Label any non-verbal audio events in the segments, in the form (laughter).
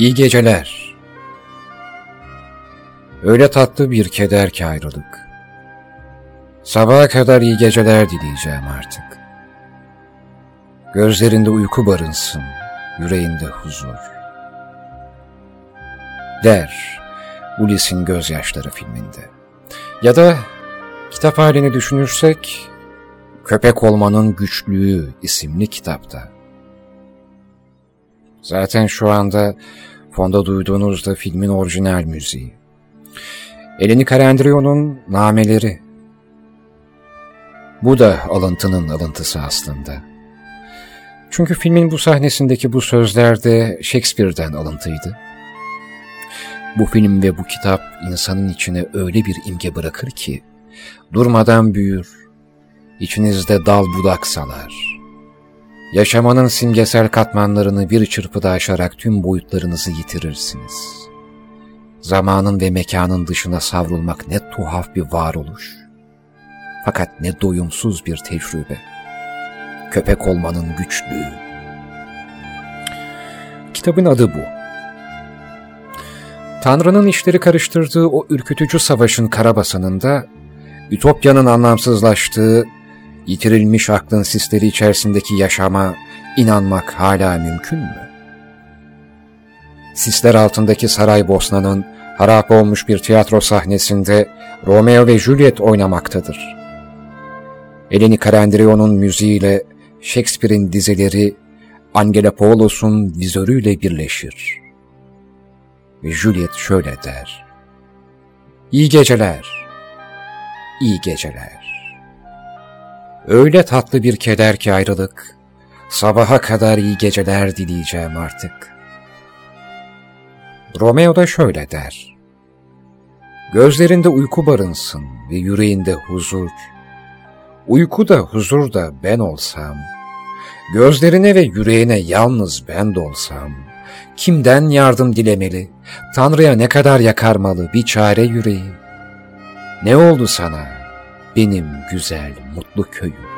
İyi geceler. Öyle tatlı bir keder ki ayrılık. Sabaha kadar iyi geceler dileyeceğim artık. Gözlerinde uyku barınsın, yüreğinde huzur. Der, Ulis'in gözyaşları filminde. Ya da kitap halini düşünürsek, Köpek Olmanın Güçlüğü isimli kitapta. Zaten şu anda fonda duyduğunuz da filmin orijinal müziği. Eleni Karendrio'nun nameleri. Bu da alıntının alıntısı aslında. Çünkü filmin bu sahnesindeki bu sözler de Shakespeare'den alıntıydı. Bu film ve bu kitap insanın içine öyle bir imge bırakır ki, durmadan büyür, içinizde dal budak salar. Yaşamanın simgesel katmanlarını bir çırpıda aşarak tüm boyutlarınızı yitirirsiniz. Zamanın ve mekanın dışına savrulmak ne tuhaf bir varoluş. Fakat ne doyumsuz bir tecrübe. Köpek olmanın güçlüğü. Kitabın adı bu. Tanrı'nın işleri karıştırdığı o ürkütücü savaşın karabasanında, Ütopya'nın anlamsızlaştığı, yitirilmiş aklın sisleri içerisindeki yaşama inanmak hala mümkün mü? Sisler altındaki Saray Bosna'nın harap olmuş bir tiyatro sahnesinde Romeo ve Juliet oynamaktadır. Eleni Karandrio'nun müziğiyle Shakespeare'in dizeleri Angela Paulos'un vizörüyle birleşir. Ve Juliet şöyle der. İyi geceler, iyi geceler. Öyle tatlı bir keder ki ayrılık, sabaha kadar iyi geceler dileyeceğim artık. Romeo da şöyle der. Gözlerinde uyku barınsın ve yüreğinde huzur. Uyku da huzur da ben olsam, gözlerine ve yüreğine yalnız ben de olsam, kimden yardım dilemeli, Tanrı'ya ne kadar yakarmalı bir çare yüreği. Ne oldu sana?'' Benim güzel, mutlu köyüm.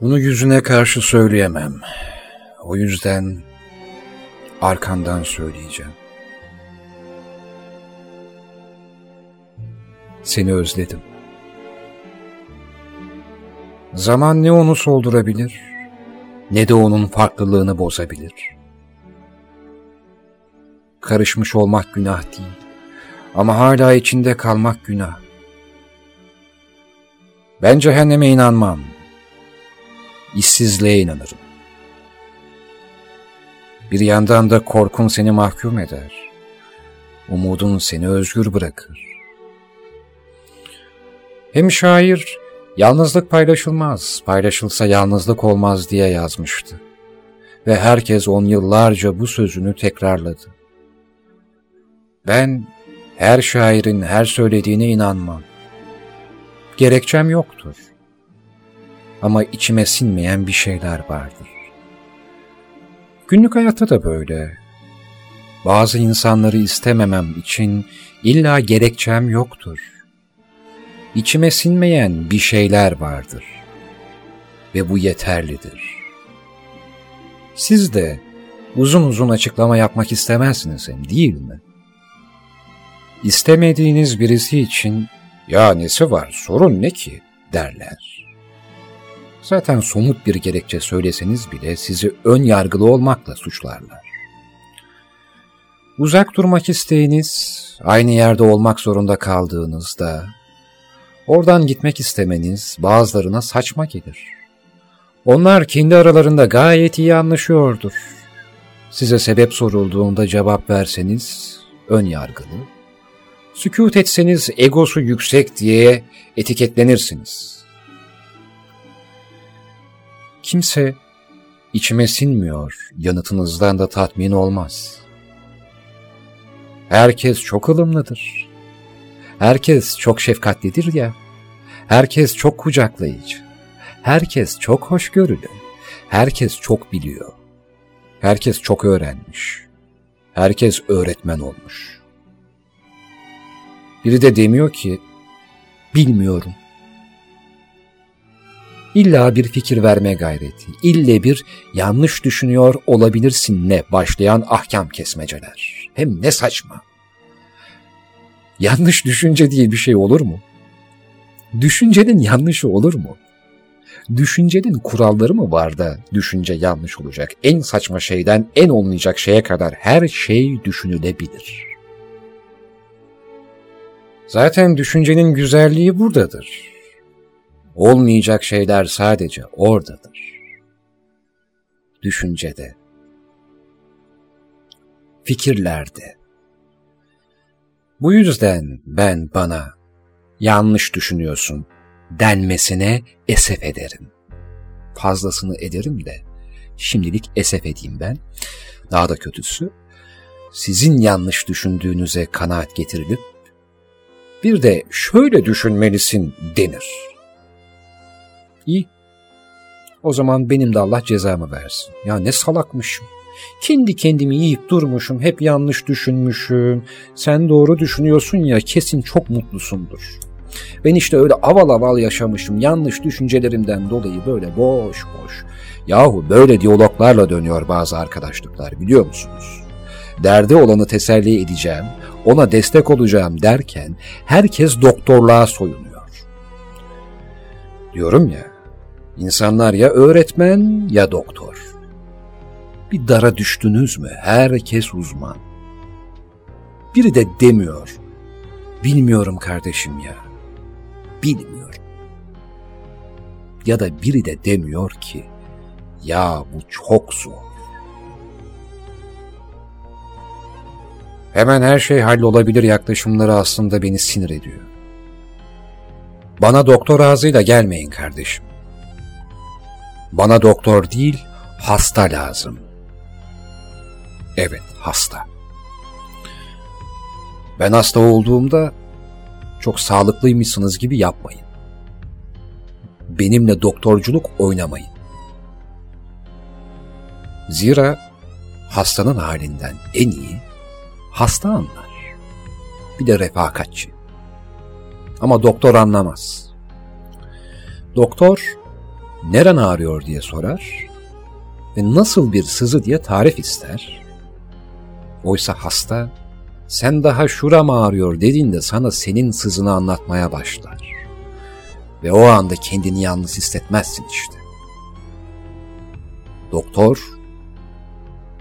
Bunu yüzüne karşı söyleyemem. O yüzden arkandan söyleyeceğim. Seni özledim. Zaman ne onu soldurabilir, ne de onun farklılığını bozabilir. Karışmış olmak günah değil ama hala içinde kalmak günah. Ben cehenneme inanmam. İşsizliğe inanırım. Bir yandan da korkun seni mahkum eder. Umudun seni özgür bırakır. Hem şair yalnızlık paylaşılmaz, paylaşılsa yalnızlık olmaz diye yazmıştı. Ve herkes on yıllarca bu sözünü tekrarladı. Ben her şairin her söylediğine inanmam. Gerekçem yoktur. Ama içime sinmeyen bir şeyler vardır. Günlük hayatta da böyle. Bazı insanları istememem için illa gerekçem yoktur. İçime sinmeyen bir şeyler vardır. Ve bu yeterlidir. Siz de uzun uzun açıklama yapmak istemezsiniz değil mi? İstemediğiniz birisi için ya nesi var sorun ne ki derler. Zaten somut bir gerekçe söyleseniz bile sizi ön yargılı olmakla suçlarlar. Uzak durmak isteğiniz, aynı yerde olmak zorunda kaldığınızda, oradan gitmek istemeniz bazılarına saçma gelir. Onlar kendi aralarında gayet iyi anlaşıyordur. Size sebep sorulduğunda cevap verseniz ön yargılı, Sükut etseniz egosu yüksek diye etiketlenirsiniz. Kimse içime sinmiyor yanıtınızdan da tatmin olmaz. Herkes çok ılımlıdır. Herkes çok şefkatlidir ya. Herkes çok kucaklayıcı. Herkes çok hoşgörülü. Herkes çok biliyor. Herkes çok öğrenmiş. Herkes öğretmen olmuş.'' Biri de demiyor ki, bilmiyorum. İlla bir fikir verme gayreti, ille bir yanlış düşünüyor olabilirsin ne başlayan ahkam kesmeceler. Hem ne saçma. Yanlış düşünce diye bir şey olur mu? Düşüncenin yanlışı olur mu? Düşüncenin kuralları mı var da düşünce yanlış olacak? En saçma şeyden en olmayacak şeye kadar her şey düşünülebilir.'' Zaten düşüncenin güzelliği buradadır. Olmayacak şeyler sadece oradadır. Düşüncede, fikirlerde. Bu yüzden ben bana yanlış düşünüyorsun denmesine esef ederim. Fazlasını ederim de şimdilik esef edeyim ben. Daha da kötüsü sizin yanlış düşündüğünüze kanaat getirilip bir de şöyle düşünmelisin denir. İyi. O zaman benim de Allah cezamı versin. Ya ne salakmışım. Kendi kendimi yiyip durmuşum, hep yanlış düşünmüşüm. Sen doğru düşünüyorsun ya kesin çok mutlusundur. Ben işte öyle aval aval yaşamışım, yanlış düşüncelerimden dolayı böyle boş boş. Yahu böyle diyaloglarla dönüyor bazı arkadaşlıklar biliyor musunuz? Derdi olanı teselli edeceğim, ona destek olacağım derken herkes doktorluğa soyunuyor. Diyorum ya, insanlar ya öğretmen ya doktor. Bir dara düştünüz mü herkes uzman. Biri de demiyor, bilmiyorum kardeşim ya, bilmiyorum. Ya da biri de demiyor ki, ya bu çok zor. Hemen her şey hallolabilir yaklaşımları aslında beni sinir ediyor. Bana doktor ağzıyla gelmeyin kardeşim. Bana doktor değil, hasta lazım. Evet, hasta. Ben hasta olduğumda çok sağlıklıymışsınız gibi yapmayın. Benimle doktorculuk oynamayın. Zira hastanın halinden en iyi hasta anlar. Bir de refakatçi. Ama doktor anlamaz. Doktor neren ağrıyor diye sorar ve nasıl bir sızı diye tarif ister. Oysa hasta sen daha şuram ağrıyor dediğinde sana senin sızını anlatmaya başlar. Ve o anda kendini yalnız hissetmezsin işte. Doktor,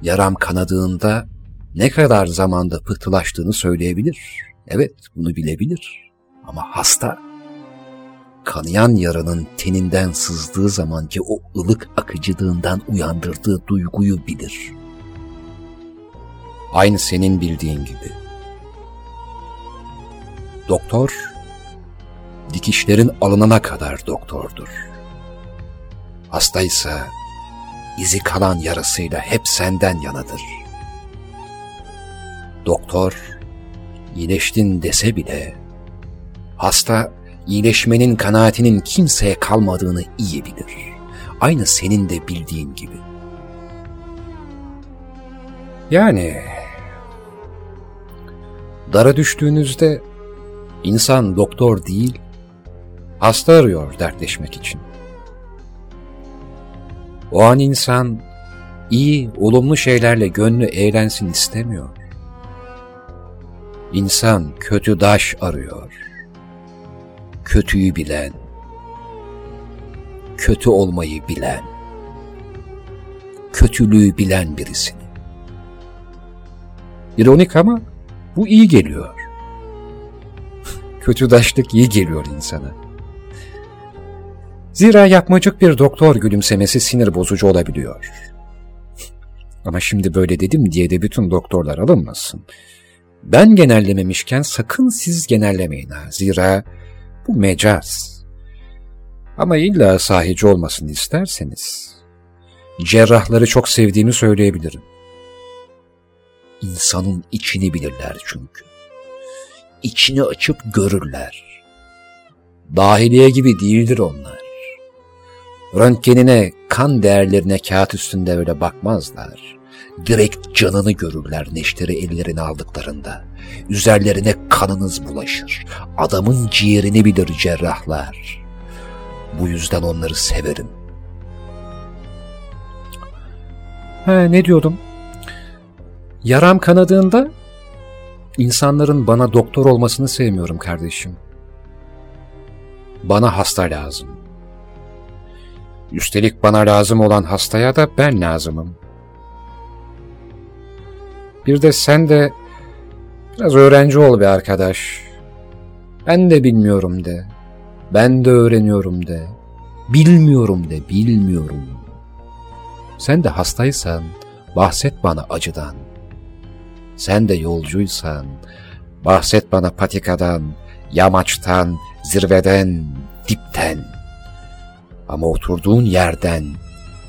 yaram kanadığında ne kadar zamanda pıhtılaştığını söyleyebilir. Evet, bunu bilebilir. Ama hasta, kanayan yaranın teninden sızdığı zamanki o ılık akıcılığından uyandırdığı duyguyu bilir. Aynı senin bildiğin gibi. Doktor, dikişlerin alınana kadar doktordur. Hastaysa izi kalan yarasıyla hep senden yanadır. Doktor, iyileştin dese bile, hasta iyileşmenin kanaatinin kimseye kalmadığını iyi bilir. Aynı senin de bildiğin gibi. Yani dara düştüğünüzde insan doktor değil, hasta arıyor dertleşmek için. O an insan iyi, olumlu şeylerle gönlü eğlensin istemiyor. İnsan kötü daş arıyor. Kötüyü bilen, kötü olmayı bilen, kötülüğü bilen birisini. İronik ama bu iyi geliyor. (laughs) kötü daşlık iyi geliyor insana. Zira yapmacık bir doktor gülümsemesi sinir bozucu olabiliyor. (laughs) Ama şimdi böyle dedim diye de bütün doktorlar alınmasın. Ben genellememişken sakın siz genellemeyin ha. Zira bu mecaz. Ama illa sahici olmasını isterseniz, cerrahları çok sevdiğimi söyleyebilirim. İnsanın içini bilirler çünkü. İçini açıp görürler. Dahiliye gibi değildir onlar. Röntgenine, kan değerlerine kağıt üstünde öyle bakmazlar direkt canını görürler neşteri ellerine aldıklarında. Üzerlerine kanınız bulaşır. Adamın ciğerini bilir cerrahlar. Bu yüzden onları severim. He, ne diyordum? Yaram kanadığında insanların bana doktor olmasını sevmiyorum kardeşim. Bana hasta lazım. Üstelik bana lazım olan hastaya da ben lazımım. Bir de sen de biraz öğrenci ol be arkadaş. Ben de bilmiyorum de. Ben de öğreniyorum de. Bilmiyorum de, bilmiyorum. Sen de hastaysan bahset bana acıdan. Sen de yolcuysan bahset bana patikadan, yamaçtan, zirveden, dipten. Ama oturduğun yerden,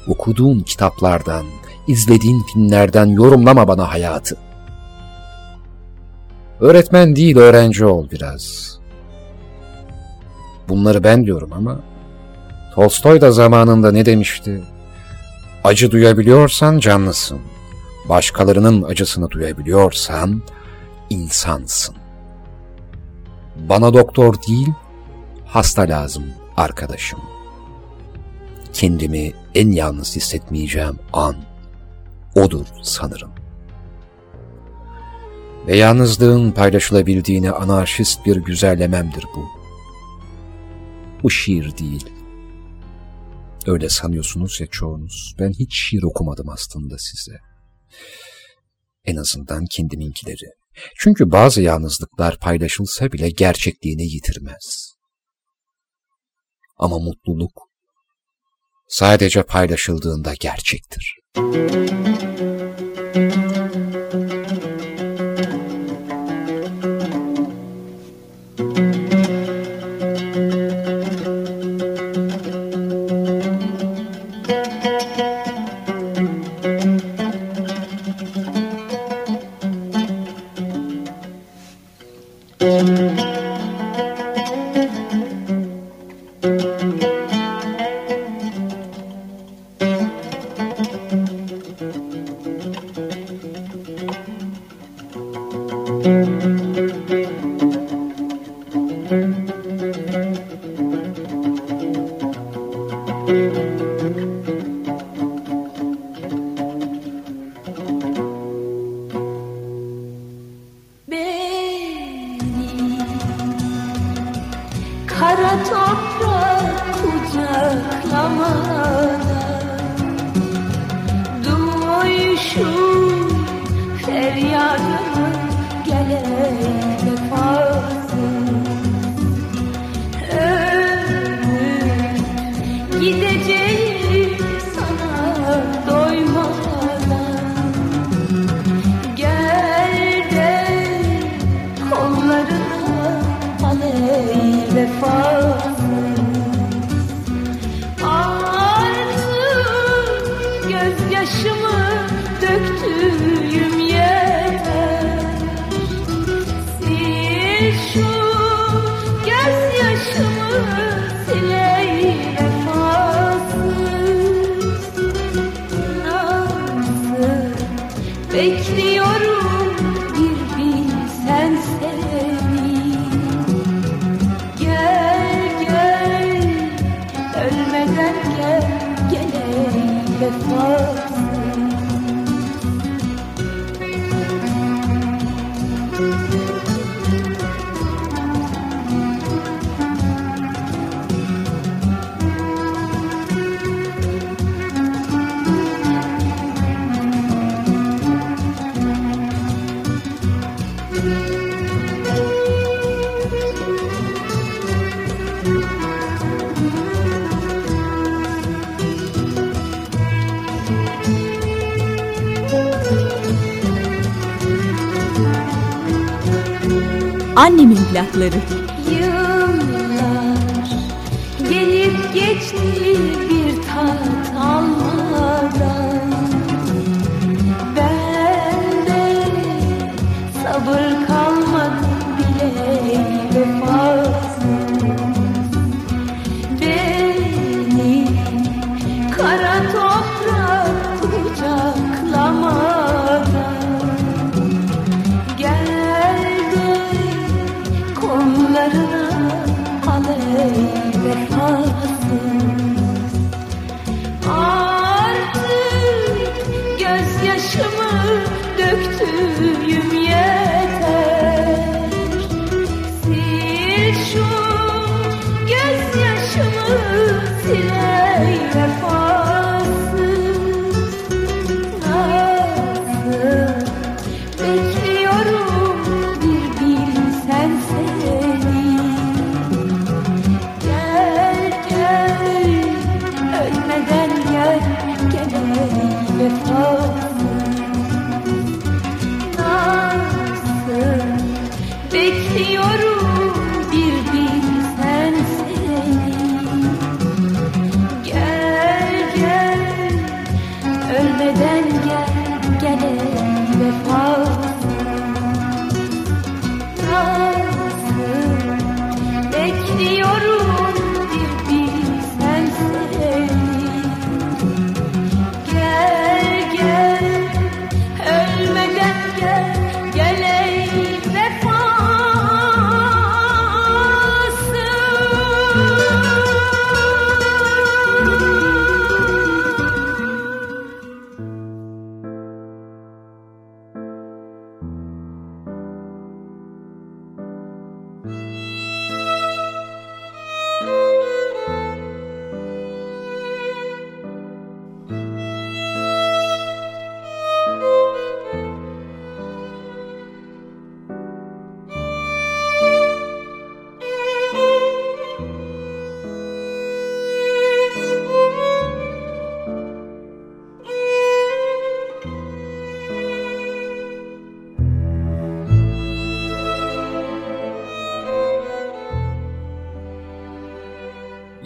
okuduğun kitaplardan, izlediğin filmlerden yorumlama bana hayatı. Öğretmen değil öğrenci ol biraz. Bunları ben diyorum ama Tolstoy da zamanında ne demişti? Acı duyabiliyorsan canlısın. Başkalarının acısını duyabiliyorsan insansın. Bana doktor değil, hasta lazım arkadaşım. Kendimi en yalnız hissetmeyeceğim an odur sanırım. Ve yalnızlığın paylaşılabildiğine anarşist bir güzellememdir bu. Bu şiir değil. Öyle sanıyorsunuz ya çoğunuz. Ben hiç şiir okumadım aslında size. En azından kendiminkileri. Çünkü bazı yalnızlıklar paylaşılsa bile gerçekliğini yitirmez. Ama mutluluk sadece paylaşıldığında gerçektir. thank you Çocukları.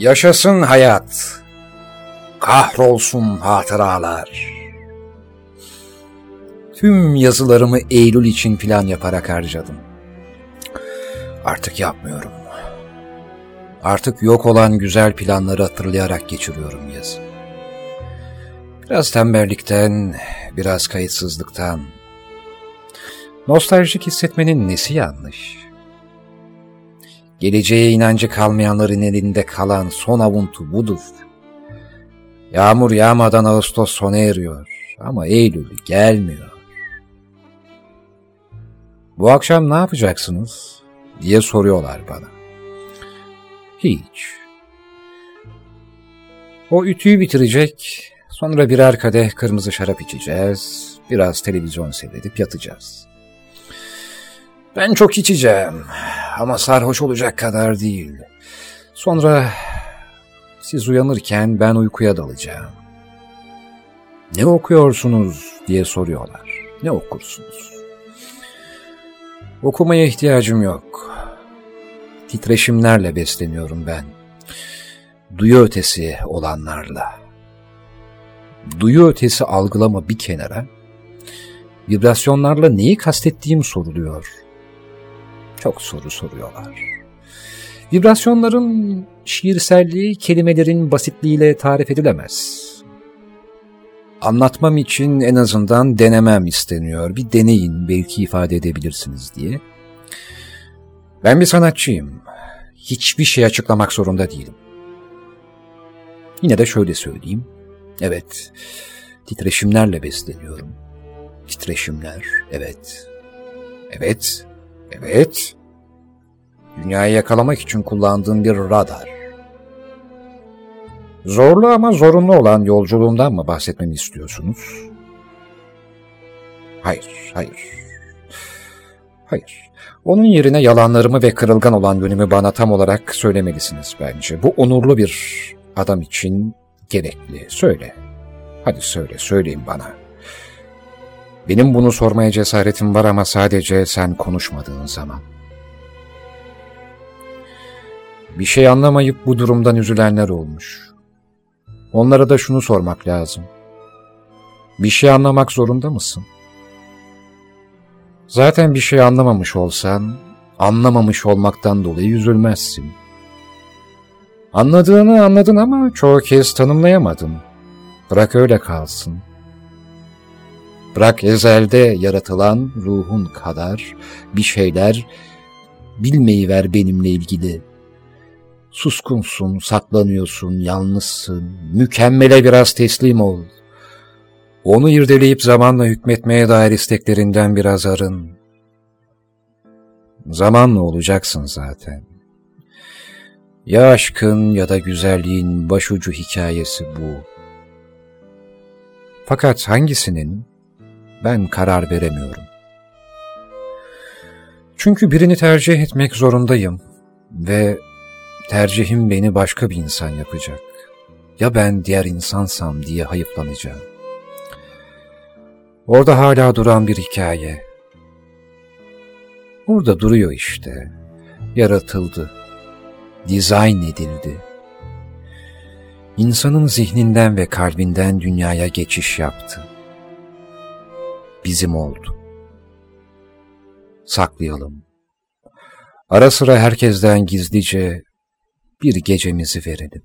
Yaşasın hayat, kahrolsun hatıralar. Tüm yazılarımı Eylül için plan yaparak harcadım. Artık yapmıyorum. Artık yok olan güzel planları hatırlayarak geçiriyorum yazı. Biraz tembellikten, biraz kayıtsızlıktan. Nostaljik hissetmenin nesi yanlış? Geleceğe inancı kalmayanların elinde kalan son avuntu budur. Yağmur yağmadan Ağustos sona eriyor ama Eylül gelmiyor. Bu akşam ne yapacaksınız? diye soruyorlar bana. Hiç. O ütüyü bitirecek, sonra birer kadeh kırmızı şarap içeceğiz, biraz televizyon seyredip yatacağız.'' Ben çok içeceğim ama sarhoş olacak kadar değil. Sonra siz uyanırken ben uykuya dalacağım. Ne okuyorsunuz diye soruyorlar. Ne okursunuz? Okumaya ihtiyacım yok. Titreşimlerle besleniyorum ben. Duyu ötesi olanlarla. Duyu ötesi algılama bir kenara, vibrasyonlarla neyi kastettiğim soruluyor. Çok soru soruyorlar. Vibrasyonların şiirselliği kelimelerin basitliğiyle tarif edilemez. Anlatmam için en azından denemem isteniyor. Bir deneyin belki ifade edebilirsiniz diye. Ben bir sanatçıyım. Hiçbir şey açıklamak zorunda değilim. Yine de şöyle söyleyeyim. Evet, titreşimlerle besleniyorum. Titreşimler, evet. Evet, evet. Dünyayı yakalamak için kullandığım bir radar. Zorlu ama zorunlu olan yolculuğumdan mı bahsetmemi istiyorsunuz? Hayır, hayır. Hayır. Onun yerine yalanlarımı ve kırılgan olan yönümü bana tam olarak söylemelisiniz bence. Bu onurlu bir adam için gerekli. Söyle. Hadi söyle, söyleyin bana. Benim bunu sormaya cesaretim var ama sadece sen konuşmadığın zaman. Bir şey anlamayıp bu durumdan üzülenler olmuş. Onlara da şunu sormak lazım. Bir şey anlamak zorunda mısın? Zaten bir şey anlamamış olsan, anlamamış olmaktan dolayı üzülmezsin. Anladığını anladın ama çoğu kez tanımlayamadın. Bırak öyle kalsın. Bırak ezelde yaratılan ruhun kadar bir şeyler bilmeyi ver benimle ilgili. Suskunsun, saklanıyorsun, yalnızsın. Mükemmele biraz teslim ol. Onu irdeleyip zamanla hükmetmeye dair isteklerinden biraz arın. Zamanla olacaksın zaten. Ya aşkın ya da güzelliğin başucu hikayesi bu. Fakat hangisinin ben karar veremiyorum. Çünkü birini tercih etmek zorundayım ve tercihim beni başka bir insan yapacak. Ya ben diğer insansam diye hayıflanacağım. Orada hala duran bir hikaye. Orada duruyor işte. Yaratıldı. Dizayn edildi. İnsanın zihninden ve kalbinden dünyaya geçiş yaptı. Bizim oldu. Saklayalım. Ara sıra herkesten gizlice bir gecemizi verelim.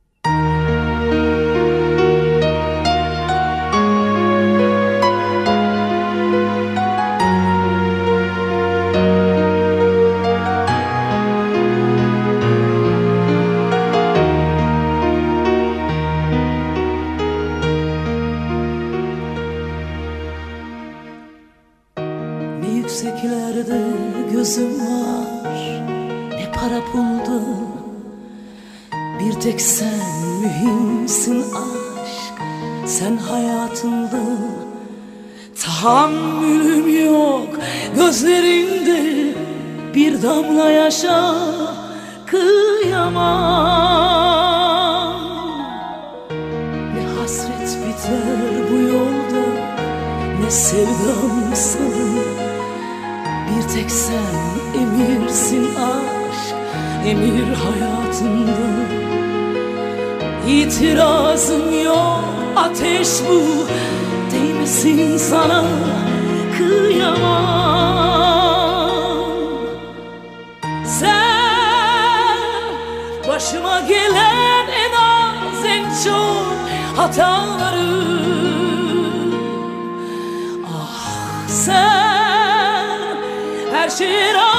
Başıma gelen en az en çok hataları. Ah sen her şeye rağmen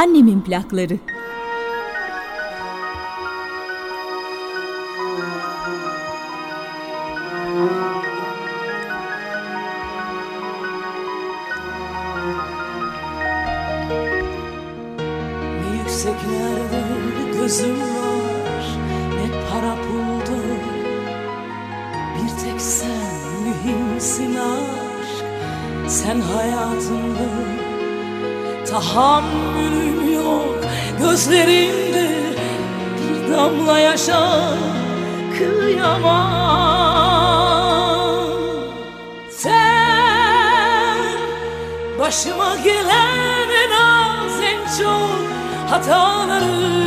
Annemin plakları. Yükseklerde gözüm var Ne para pulda Bir tek sen mühimsin aşk Sen hayatımda Tahammülüm yok Gözlerimde Bir damla yaşa Kıyamam. Sen Başıma gelen en az en çok hatalarım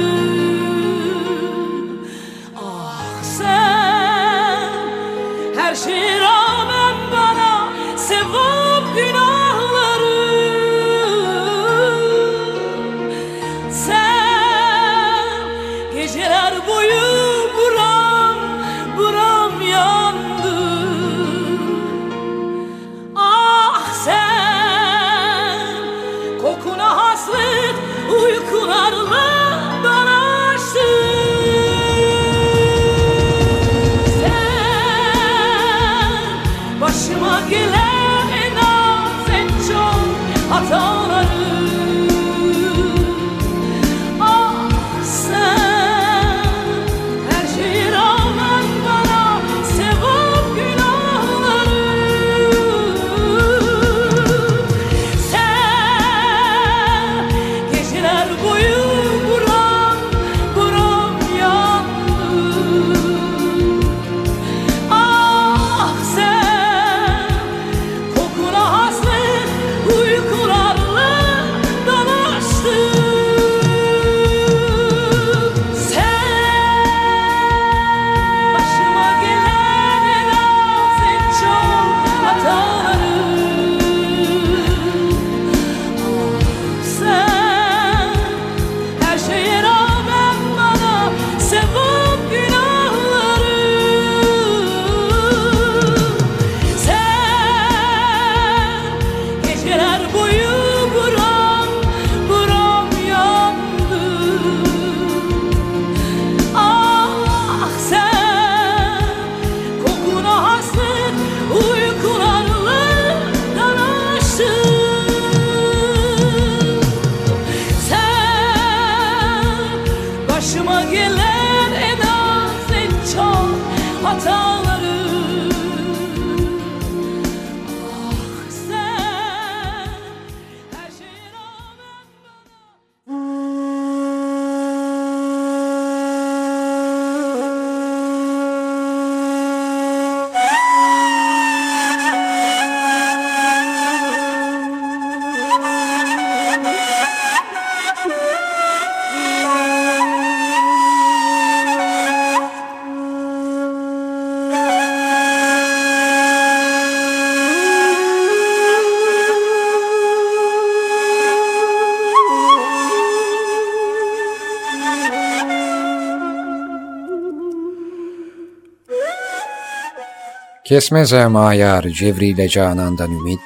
Kesmez mayar cevriyle canandan ümit,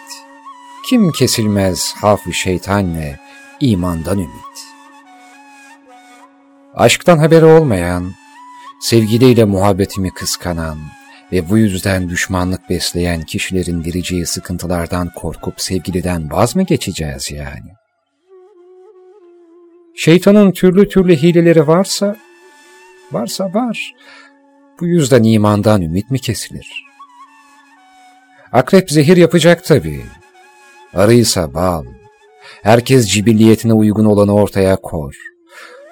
kim kesilmez hafı şeytanle imandan ümit. Aşktan haberi olmayan, sevgiliyle muhabbetimi kıskanan ve bu yüzden düşmanlık besleyen kişilerin vereceği sıkıntılardan korkup sevgiliden vaz mı geçeceğiz yani? Şeytanın türlü türlü hileleri varsa, varsa var. Bu yüzden imandan ümit mi kesilir? Akrep zehir yapacak tabii. Arıysa bal. Herkes cibilliyetine uygun olanı ortaya kor.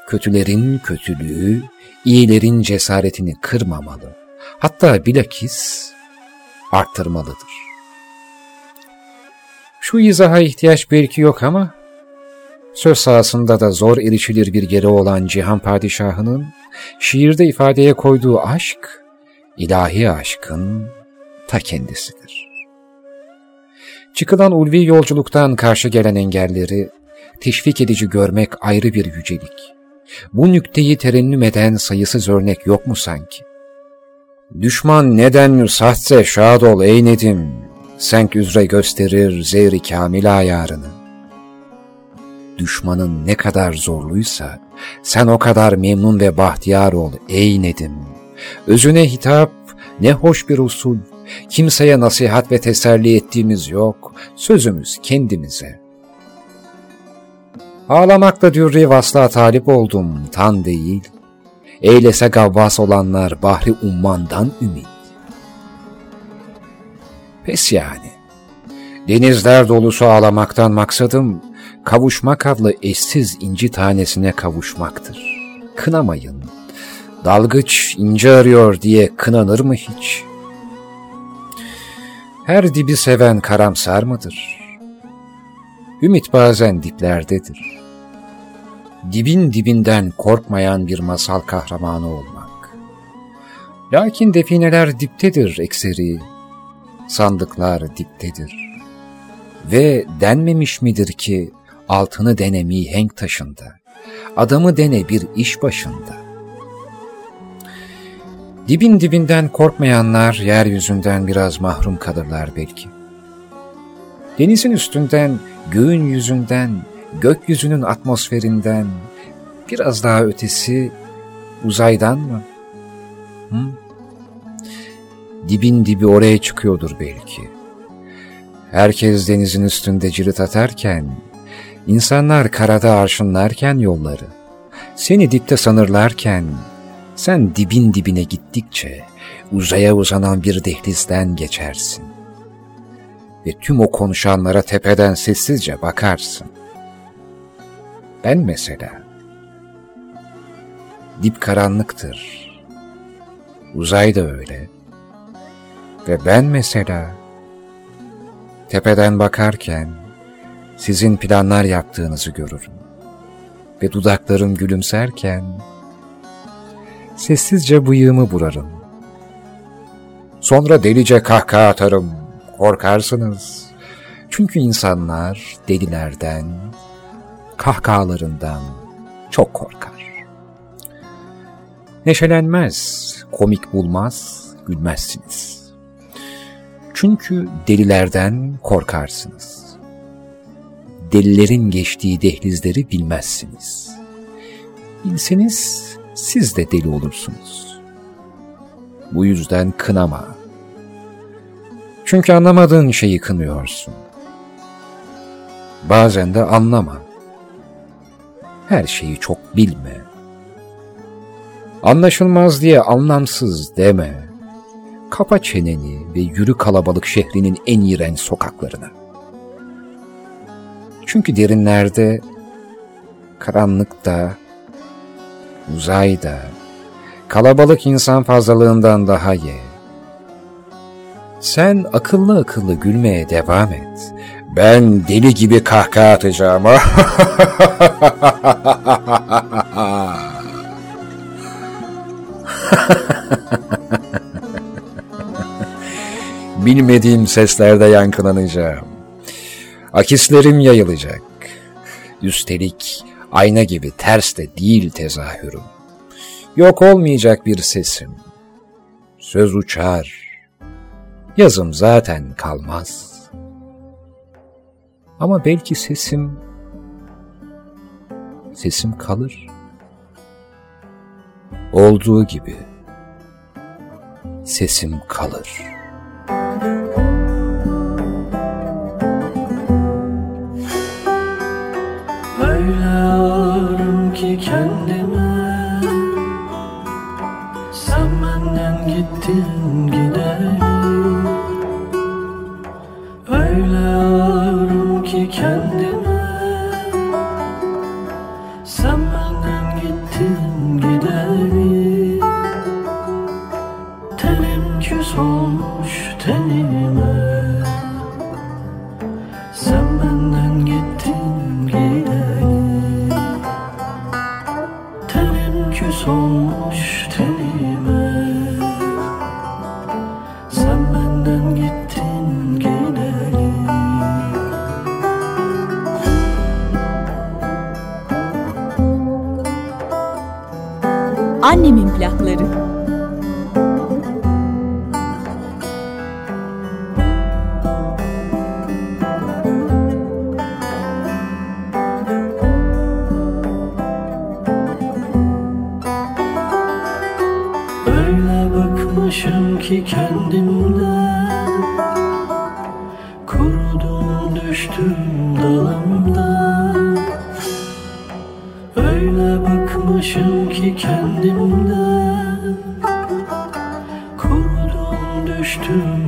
Kötülerin kötülüğü, iyilerin cesaretini kırmamalı. Hatta bilakis arttırmalıdır. Şu izaha ihtiyaç belki yok ama söz sahasında da zor erişilir bir yeri olan Cihan Padişahı'nın şiirde ifadeye koyduğu aşk, ilahi aşkın ta kendisidir. Çıkılan ulvi yolculuktan karşı gelen engelleri teşvik edici görmek ayrı bir yücelik. Bu nükteyi terennüm eden sayısız örnek yok mu sanki? Düşman neden sahtse şad ol ey Nedim, senk üzre gösterir zehri kamil ayarını. Düşmanın ne kadar zorluysa, sen o kadar memnun ve bahtiyar ol ey Nedim. Özüne hitap, ne hoş bir usul, kimseye nasihat ve teselli ettiğimiz yok, sözümüz kendimize. Ağlamakla dürri vasla talip oldum, tan değil. Eylese gavvas olanlar bahri ummandan ümit. Pes yani. Denizler dolusu ağlamaktan maksadım, kavuşmak adlı eşsiz inci tanesine kavuşmaktır. Kınamayın. Dalgıç ince arıyor diye kınanır mı hiç? Her dibi seven karamsar mıdır? Ümit bazen diplerdedir. Dibin dibinden korkmayan bir masal kahramanı olmak. Lakin defineler diptedir ekseri, sandıklar diptedir. Ve denmemiş midir ki altını dene mihenk taşında, adamı dene bir iş başında. Dibin dibinden korkmayanlar yeryüzünden biraz mahrum kalırlar belki. Denizin üstünden, göğün yüzünden, gökyüzünün atmosferinden, biraz daha ötesi uzaydan mı? Hı? Dibin dibi oraya çıkıyordur belki. Herkes denizin üstünde cirit atarken, insanlar karada arşınlarken yolları, seni dipte sanırlarken, sen dibin dibine gittikçe uzaya uzanan bir dehlizden geçersin. Ve tüm o konuşanlara tepeden sessizce bakarsın. Ben mesela. Dip karanlıktır. Uzay da öyle. Ve ben mesela tepeden bakarken sizin planlar yaptığınızı görürüm. Ve dudaklarım gülümserken sessizce bıyığımı burarım. Sonra delice kahkaha atarım, korkarsınız. Çünkü insanlar delilerden, kahkahalarından çok korkar. Neşelenmez, komik bulmaz, gülmezsiniz. Çünkü delilerden korkarsınız. Delilerin geçtiği dehlizleri bilmezsiniz. Bilseniz siz de deli olursunuz. Bu yüzden kınama. Çünkü anlamadığın şeyi kınıyorsun. Bazen de anlama. Her şeyi çok bilme. Anlaşılmaz diye anlamsız deme. Kapa çeneni ve yürü kalabalık şehrinin en iğrenç sokaklarına. Çünkü derinlerde, karanlıkta, uzayda, kalabalık insan fazlalığından daha ye. Sen akıllı akıllı gülmeye devam et. Ben deli gibi kahkaha atacağım. (laughs) Bilmediğim seslerde yankılanacağım. Akislerim yayılacak. Üstelik ayna gibi ters de değil tezahürüm. Yok olmayacak bir sesim. Söz uçar. Yazım zaten kalmaz. Ama belki sesim, sesim kalır. Olduğu gibi sesim kalır.'' till bıkmışım ki kendimden Kurudum düştüm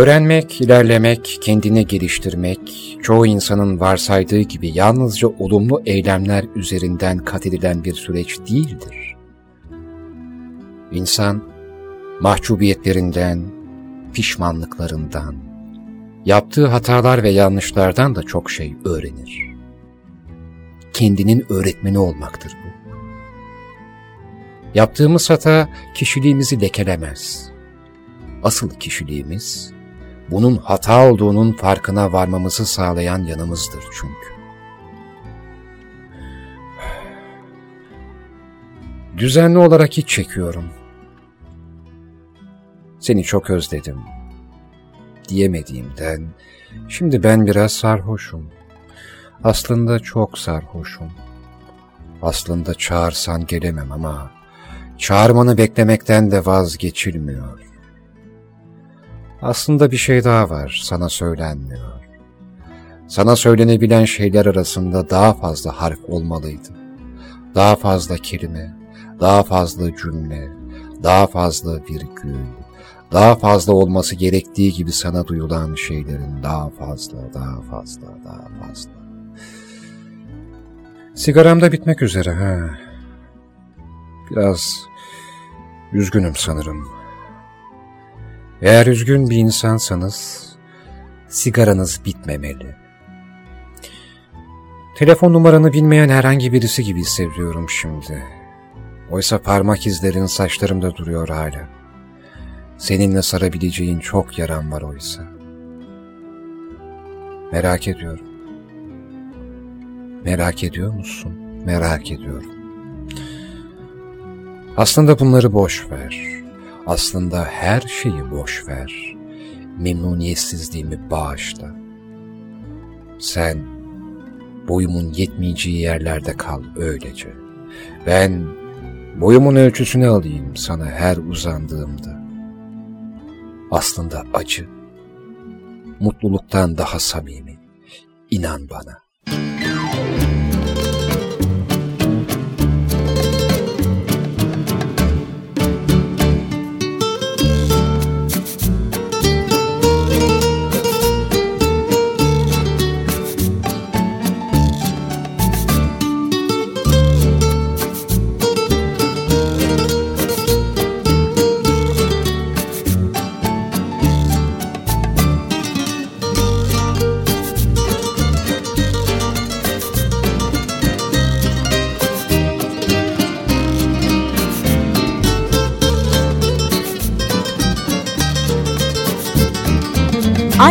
Öğrenmek, ilerlemek, kendini geliştirmek, çoğu insanın varsaydığı gibi yalnızca olumlu eylemler üzerinden kat edilen bir süreç değildir. İnsan, mahcubiyetlerinden, pişmanlıklarından, yaptığı hatalar ve yanlışlardan da çok şey öğrenir. Kendinin öğretmeni olmaktır bu. Yaptığımız hata kişiliğimizi lekelemez. Asıl kişiliğimiz, bunun hata olduğunun farkına varmamızı sağlayan yanımızdır çünkü. Düzenli olarak iç çekiyorum. Seni çok özledim. Diyemediğimden, şimdi ben biraz sarhoşum. Aslında çok sarhoşum. Aslında çağırsan gelemem ama çağırmanı beklemekten de vazgeçilmiyor. Aslında bir şey daha var, sana söylenmiyor. Sana söylenebilen şeyler arasında daha fazla harf olmalıydı. Daha fazla kelime, daha fazla cümle, daha fazla virgül, daha fazla olması gerektiği gibi sana duyulan şeylerin daha fazla, daha fazla, daha fazla. Sigaram da bitmek üzere ha. Biraz üzgünüm sanırım. Eğer üzgün bir insansanız sigaranız bitmemeli. Telefon numaranı bilmeyen herhangi birisi gibi hissediyorum şimdi. Oysa parmak izlerin saçlarımda duruyor hala. Seninle sarabileceğin çok yaram var oysa. Merak ediyorum. Merak ediyor musun? Merak ediyorum. Aslında bunları boş ver. Aslında her şeyi boş ver. Memnuniyetsizliğimi bağışla. Sen boyumun yetmeyeceği yerlerde kal öylece. Ben boyumun ölçüsünü alayım sana her uzandığımda. Aslında acı, mutluluktan daha samimi. İnan bana.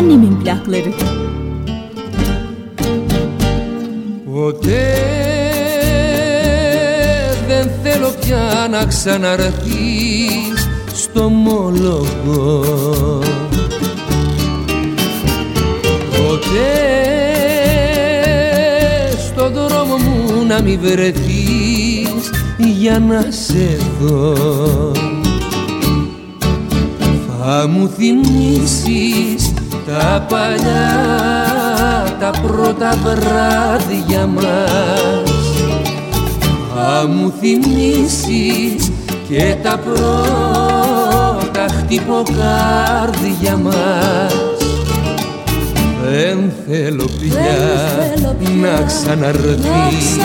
Annemin plakları. Ποτέ δεν θέλω πια να ξαναρθείς στο μόλογο Ποτέ στο δρόμο μου να μην βρεθείς για να σε δω Θα μου θυμίσεις τα παλιά τα πρώτα βράδια μας. Θα μου θυμίσεις και τα πρώτα χτυποκάρδια μας. Δεν θέλω πια να ξαναρθείς.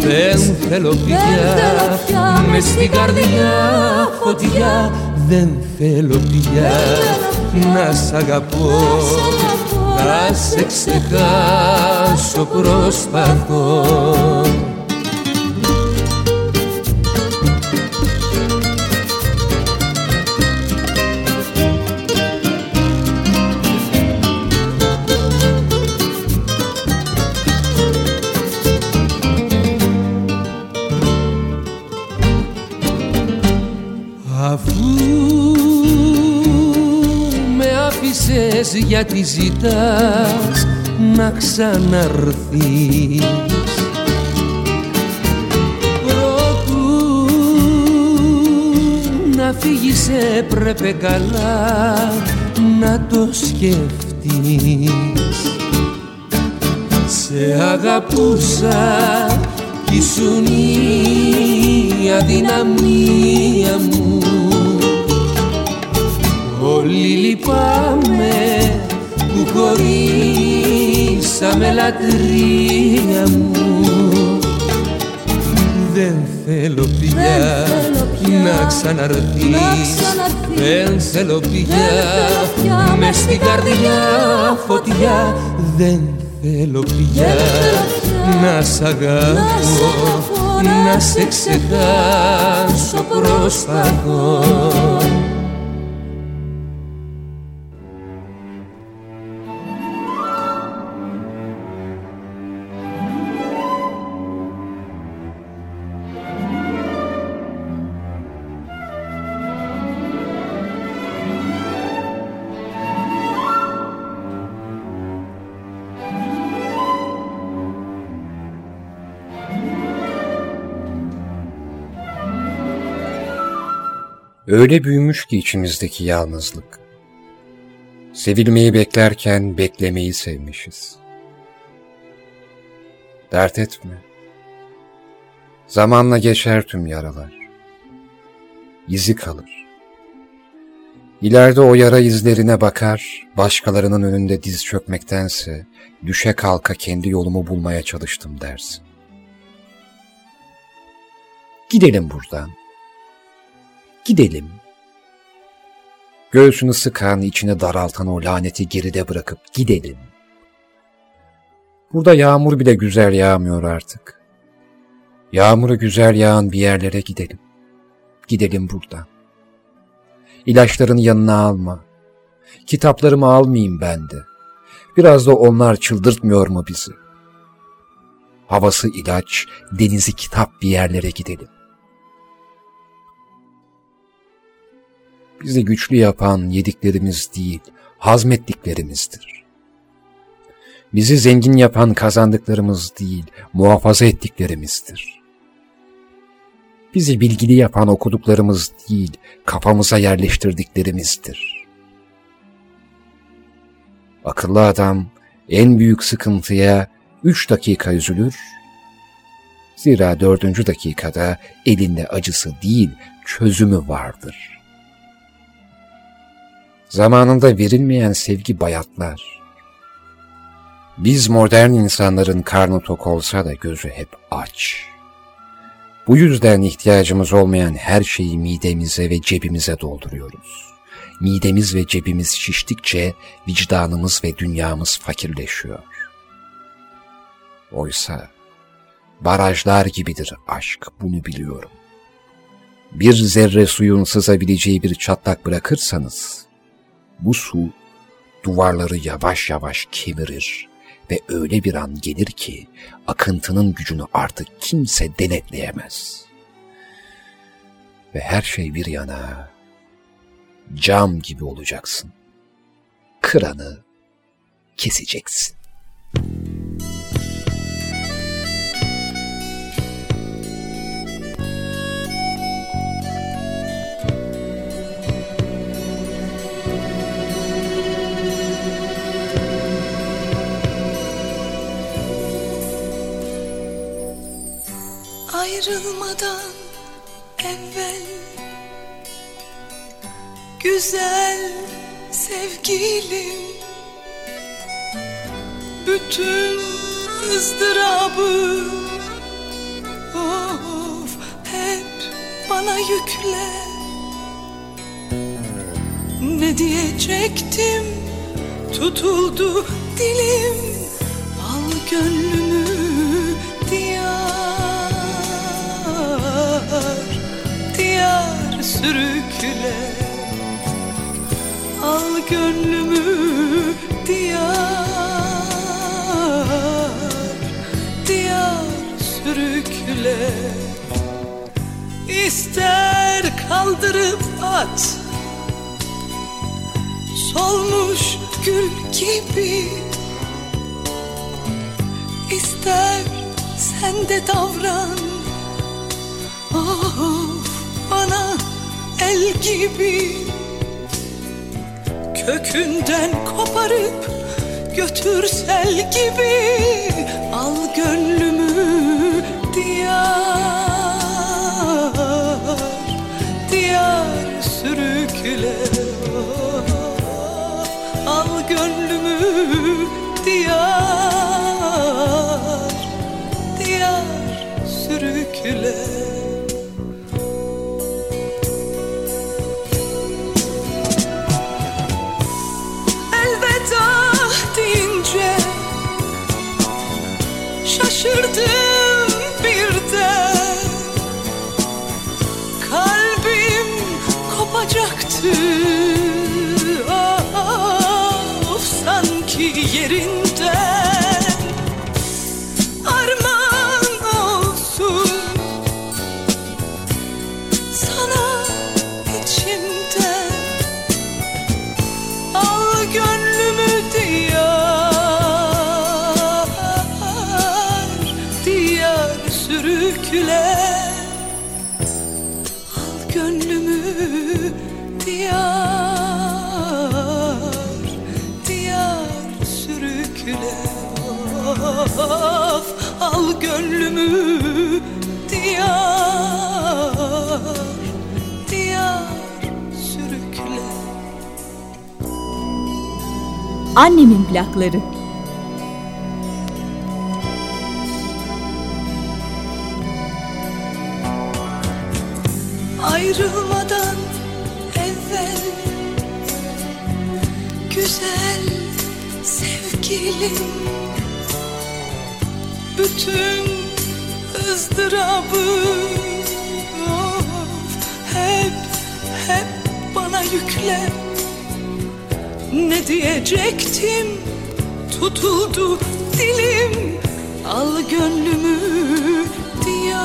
Δεν θέλω πια με στην καρδιά φωτιά. Δεν θέλω πια να σ' αγαπώ. Να σε ξεχάσω προσπαθώ γιατί ζητάς να ξαναρθείς; Προτού να φύγεις έπρεπε καλά να το σκεφτείς. Σε αγαπούσα κι ήσουν η αδυναμία μου Πολύ λυπάμαι που χωρίσαμε λατρεία μου. Δεν θέλω πια να ξαναρθείς Δεν θέλω πια μες στην καρδιά φωτιά. Δεν θέλω πια να σ' αγαπώ να σε ξεχάσω προσπαθώ Öyle büyümüş ki içimizdeki yalnızlık. Sevilmeyi beklerken beklemeyi sevmişiz. Dert etme. Zamanla geçer tüm yaralar. İzi kalır. İleride o yara izlerine bakar, başkalarının önünde diz çökmektense düşe kalka kendi yolumu bulmaya çalıştım dersin. Gidelim buradan. Gidelim. Göğsünü sıkan, içini daraltan o laneti geride bırakıp gidelim. Burada yağmur bile güzel yağmıyor artık. Yağmuru güzel yağan bir yerlere gidelim. Gidelim buradan. İlaçların yanına alma. Kitaplarımı almayayım ben de. Biraz da onlar çıldırtmıyor mu bizi? Havası ilaç, denizi kitap bir yerlere gidelim. Bizi güçlü yapan yediklerimiz değil, hazmettiklerimizdir. Bizi zengin yapan kazandıklarımız değil, muhafaza ettiklerimizdir. Bizi bilgili yapan okuduklarımız değil, kafamıza yerleştirdiklerimizdir. Akıllı adam en büyük sıkıntıya üç dakika üzülür, zira dördüncü dakikada elinde acısı değil, çözümü vardır.'' Zamanında verilmeyen sevgi bayatlar. Biz modern insanların karnı tok olsa da gözü hep aç. Bu yüzden ihtiyacımız olmayan her şeyi midemize ve cebimize dolduruyoruz. Midemiz ve cebimiz şiştikçe vicdanımız ve dünyamız fakirleşiyor. Oysa barajlar gibidir aşk, bunu biliyorum. Bir zerre suyun sızabileceği bir çatlak bırakırsanız, bu su duvarları yavaş yavaş kemirir ve öyle bir an gelir ki akıntının gücünü artık kimse denetleyemez. Ve her şey bir yana cam gibi olacaksın. Kıranı keseceksin. Ayrılmadan evvel Güzel sevgilim Bütün ızdırabı Of hep bana yükle. Ne diyecektim? Tutuldu dilim Al gönlümü sürükle Al gönlümü diyar Diyar sürükle. İster kaldırıp at Solmuş gül gibi. İster sen de davran el gibi Kökünden koparıp götür sel gibi. Al gönlümü diyar Diyar sürükle yerinden Annemin plakları. ayrılmadan evvel güzel sevgilim bütün ızdırabı hep hep bana yükle diyecektim. Tutuldu dilim. Al gönlümü diyar.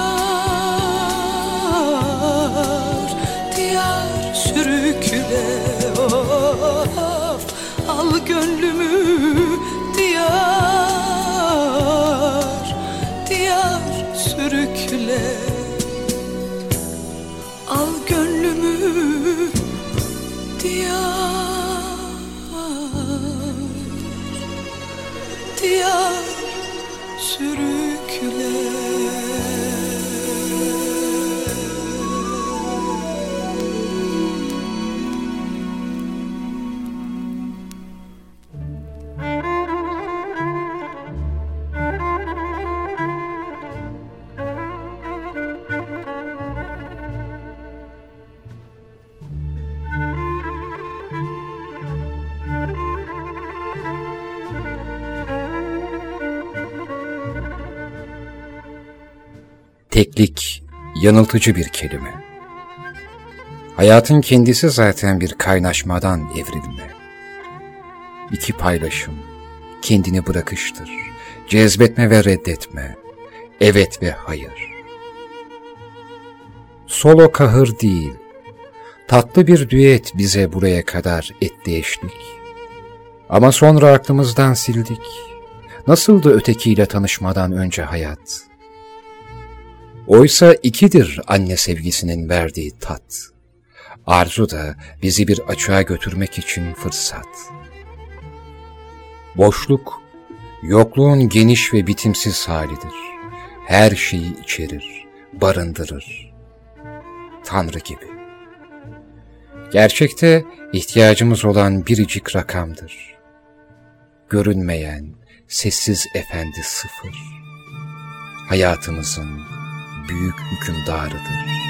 Diyar sürükle. Of al gönlümü Teklik yanıltıcı bir kelime. Hayatın kendisi zaten bir kaynaşmadan evrilme. iki paylaşım, kendini bırakıştır, cezbetme ve reddetme, evet ve hayır. Solo kahır değil, tatlı bir düet bize buraya kadar etti eşlik. Ama sonra aklımızdan sildik. Nasıldı ötekiyle tanışmadan önce hayat? Oysa ikidir anne sevgisinin verdiği tat. Arzu da bizi bir açığa götürmek için fırsat. Boşluk, yokluğun geniş ve bitimsiz halidir. Her şeyi içerir, barındırır. Tanrı gibi. Gerçekte ihtiyacımız olan biricik rakamdır. Görünmeyen, sessiz efendi sıfır. Hayatımızın büyük hükümdarıdır.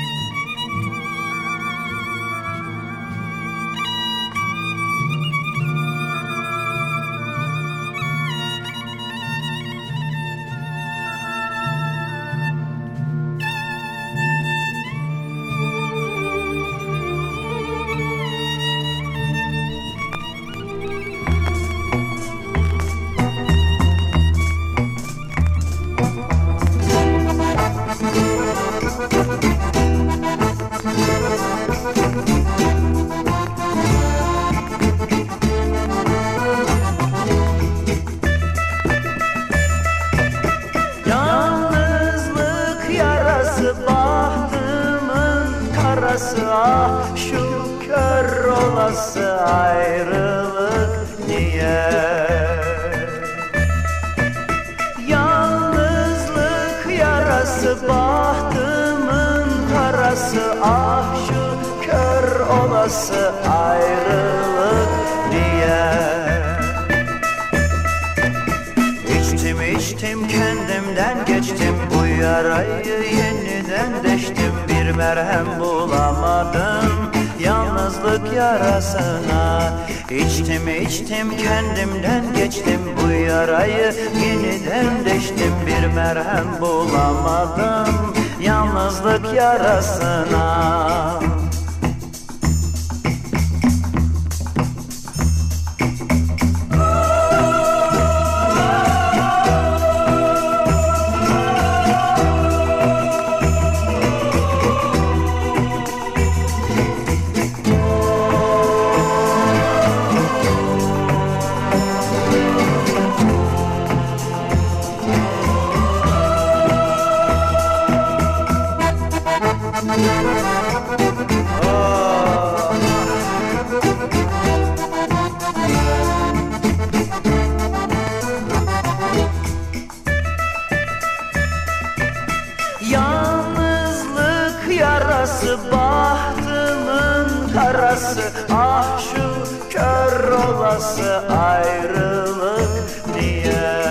Olası ayrılık niye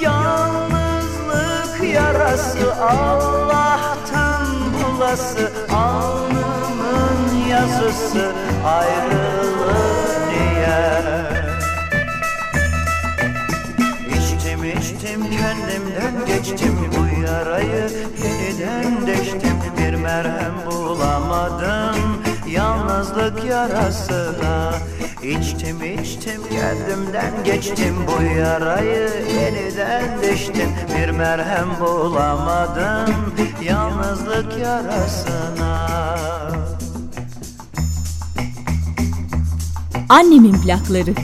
Yalnızlık yarası Allah'tan bulası Alnımın yazısı ayrılık niye İçtim içtim kendimden geçtim bu yarayı yeniden deştim bir merhem bulamadım yalnızlık yarasına. İçtim içtim kendimden geçtim. Bu yarayı yeniden deştim. Bir merhem bulamadım yalnızlık yarasına. Annemin plakları.